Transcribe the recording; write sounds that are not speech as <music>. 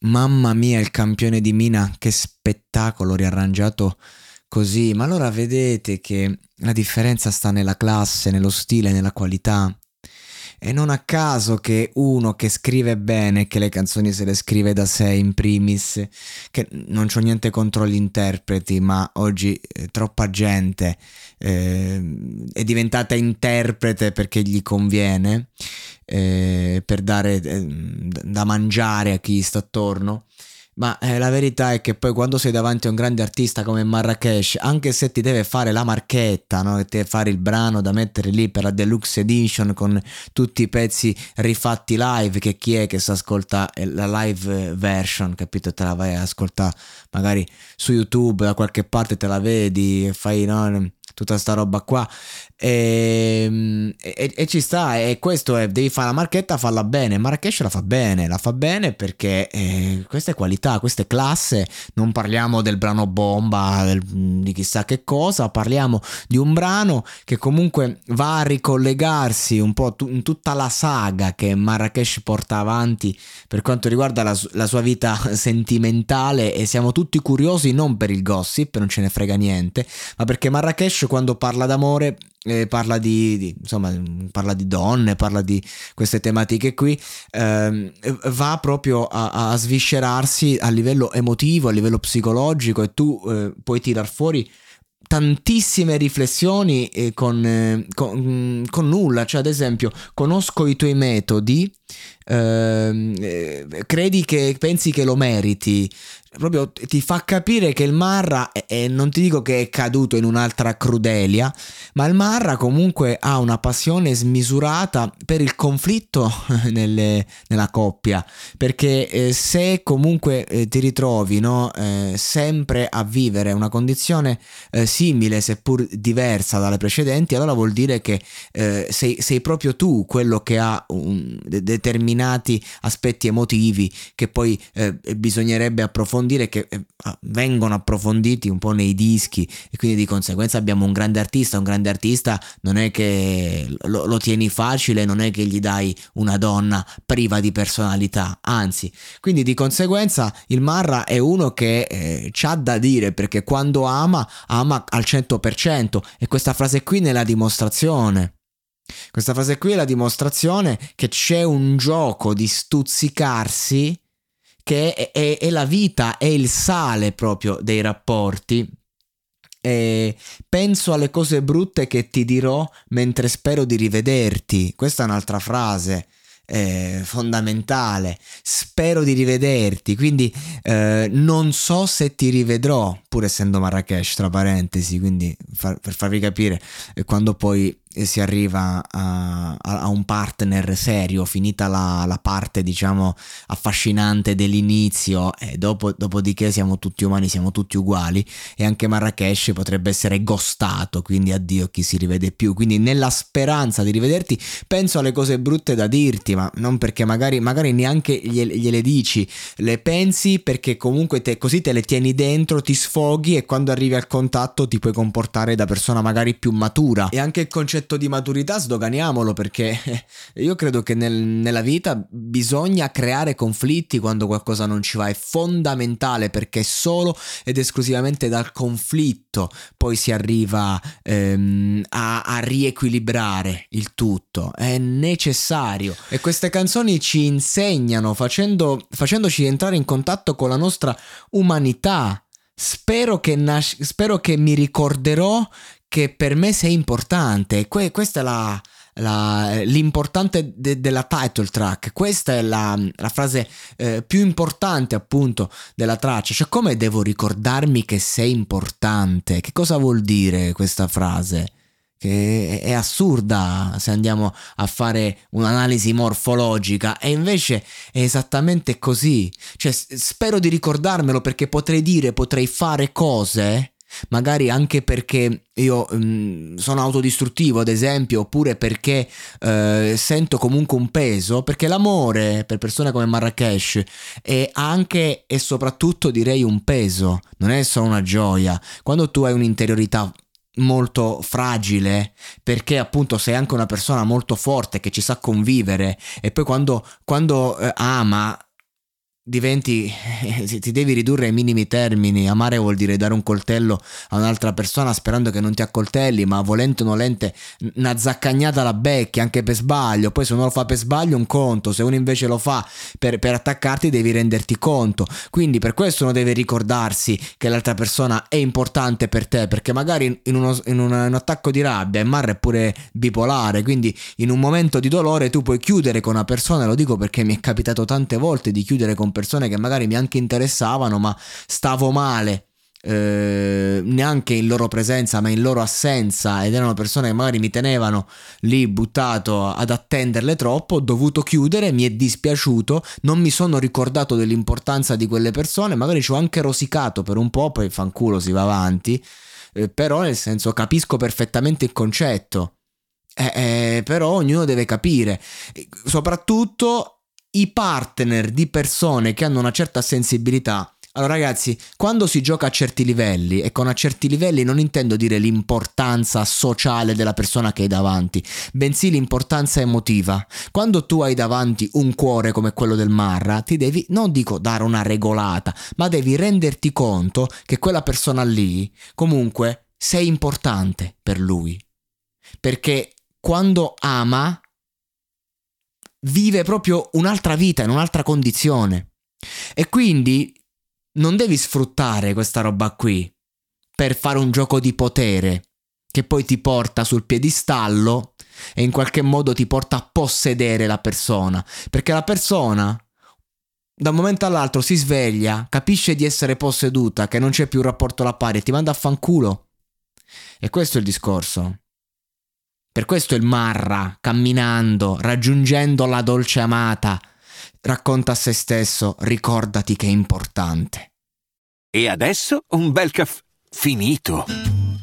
Mamma mia, il campione di Mina, che spettacolo riarrangiato così. Ma allora vedete che la differenza sta nella classe, nello stile, nella qualità. E non a caso che uno che scrive bene, che le canzoni se le scrive da sé in primis, che non c'ho niente contro gli interpreti, ma oggi eh, troppa gente eh, è diventata interprete perché gli conviene, eh, per dare eh, da mangiare a chi sta attorno. Ma eh, la verità è che poi quando sei davanti a un grande artista come Marrakesh, anche se ti deve fare la marchetta, no? ti deve fare il brano da mettere lì per la deluxe edition con tutti i pezzi rifatti live, che chi è che si ascolta eh, la live version, capito? Te la vai a ascoltare magari su YouTube, da qualche parte te la vedi, fai no? tutta sta roba qua. E, e, e, ci sta, e questo è, devi fare la marchetta, falla bene. Marrakesh la fa bene, la fa bene perché eh, questa è qualità, questa è classe. Non parliamo del brano bomba, del, di chissà che cosa, parliamo di un brano che comunque va a ricollegarsi un po' tu, in tutta la saga che Marrakesh porta avanti per quanto riguarda la, la sua vita <laughs> sentimentale. E siamo tutti curiosi non per il gossip, non ce ne frega niente, ma perché Marrakesh quando parla d'amore parla di, di, insomma parla di donne parla di queste tematiche qui ehm, va proprio a, a, sviscerarsi a livello emotivo a livello psicologico e tu eh, puoi tirar fuori tantissime riflessioni eh, con, eh, con, con, nulla, cioè ad esempio conosco i tuoi metodi, eh, credi che pensi che lo meriti, proprio ti fa capire che il Marra, e non ti dico che è caduto in un'altra crudelia, ma il Marra comunque ha una passione smisurata per il conflitto <laughs> nelle, nella coppia, perché eh, se comunque eh, ti ritrovi no, eh, sempre a vivere una condizione eh, simile, seppur diversa dalle precedenti, allora vuol dire che eh, sei, sei, proprio tu quello che ha un, de- determinati aspetti emotivi che poi eh, bisognerebbe approfondire dire che eh, ah, vengono approfonditi un po' nei dischi. E quindi di conseguenza abbiamo un grande artista, un grande artista non è che lo, lo tieni facile, non è che gli dai una donna priva di personalità, anzi, quindi di conseguenza il Marra è uno che eh, c'ha da dire perché quando ama, ama al 100% e questa frase qui ne è la dimostrazione. Questa frase qui è la dimostrazione che c'è un gioco di stuzzicarsi che è, è, è la vita, è il sale proprio dei rapporti. E penso alle cose brutte che ti dirò mentre spero di rivederti. Questa è un'altra frase. Eh, fondamentale. Spero di rivederti, quindi eh, non so se ti rivedrò, pur essendo Marrakesh, tra parentesi, quindi far, per farvi capire, eh, quando poi si arriva a, a, un partner serio, finita la, la, parte diciamo affascinante dell'inizio e dopo, dopodiché siamo tutti umani, siamo tutti uguali e anche Marrakesh potrebbe essere ghostato, quindi addio chi si rivede più, quindi nella speranza di rivederti penso alle cose brutte da dirti, ma non perché magari, magari neanche gliele, gliele dici, le pensi perché comunque te, così te le tieni dentro, ti sfoghi e quando arrivi al contatto ti puoi comportare da persona magari più matura. E anche il concetto di maturità sdoganiamolo perché <laughs> io credo che nel, nella vita bisogna creare conflitti quando qualcosa non ci va, è fondamentale perché solo ed esclusivamente dal conflitto poi si arriva ehm, a, a riequilibrare il tutto, è necessario. E queste canzoni ci insegnano facendo, facendoci entrare in contatto con la nostra umanità. Spero che, nas- spero che mi ricorderò che per me sei importante. Que- questa è la, la, l'importante de- della title track. Questa è la, la frase eh, più importante appunto della traccia. Cioè come devo ricordarmi che sei importante? Che cosa vuol dire questa frase? Che è assurda se andiamo a fare un'analisi morfologica e invece è esattamente così. Cioè spero di ricordarmelo perché potrei dire, potrei fare cose magari anche perché io mh, mm, sono autodistruttivo ad esempio oppure perché eh, sento comunque un peso perché l'amore per persone come Marrakesh è anche e soprattutto direi un peso non è solo una gioia. Quando tu hai un'interiorità molto fragile perché appunto sei anche una persona molto forte che ci sa convivere e poi quando, quando eh, ama diventi, ti devi ridurre ai minimi termini. Amare vuol dire dare un coltello a un'altra persona sperando che non ti accoltelli, ma volente o nolente, una zaccagnata la becchi anche per sbaglio. Poi se uno lo fa per sbaglio un conto, se uno invece lo fa per, per attaccarti devi renderti conto. Quindi per questo uno deve ricordarsi che l'altra persona è importante per te, perché magari in, uno, in un, un attacco di rabbia, Marra è pure bipolare, quindi in un momento di dolore tu puoi chiudere con una persona, lo dico perché mi è capitato tante volte di chiudere con che magari mi anche interessavano, ma stavo male. Eh, neanche in loro presenza ma in loro assenza ed erano persone che magari mi tenevano lì buttato ad attenderle troppo ho dovuto chiudere mi è dispiaciuto non mi sono ricordato dell'importanza di quelle persone magari ci ho anche rosicato per un po' poi fanculo si va avanti eh, però nel senso capisco perfettamente il concetto eh, eh però ognuno deve capire soprattutto i partner di persone che hanno una certa sensibilità. Allora ragazzi, quando si gioca a certi livelli, e con a certi livelli non intendo dire l'importanza sociale della persona che hai davanti, bensì l'importanza emotiva. Quando tu hai davanti un cuore come quello del Marra, ti devi, non dico dare una regolata, ma devi renderti conto che quella persona lì, comunque, sei importante per lui. Perché quando ama, vive proprio un'altra vita, in un'altra condizione. E quindi non devi sfruttare questa roba qui per fare un gioco di potere che poi ti porta sul piedistallo e in qualche modo ti porta a possedere la persona. Perché la persona da un momento all'altro si sveglia, capisce di essere posseduta, che non c'è più un rapporto alla pari e ti manda a fanculo. E questo è il discorso. Per questo il Marra, camminando, raggiungendo la dolce amata, racconta a se stesso, ricordati che è importante. E adesso un bel caffè finito.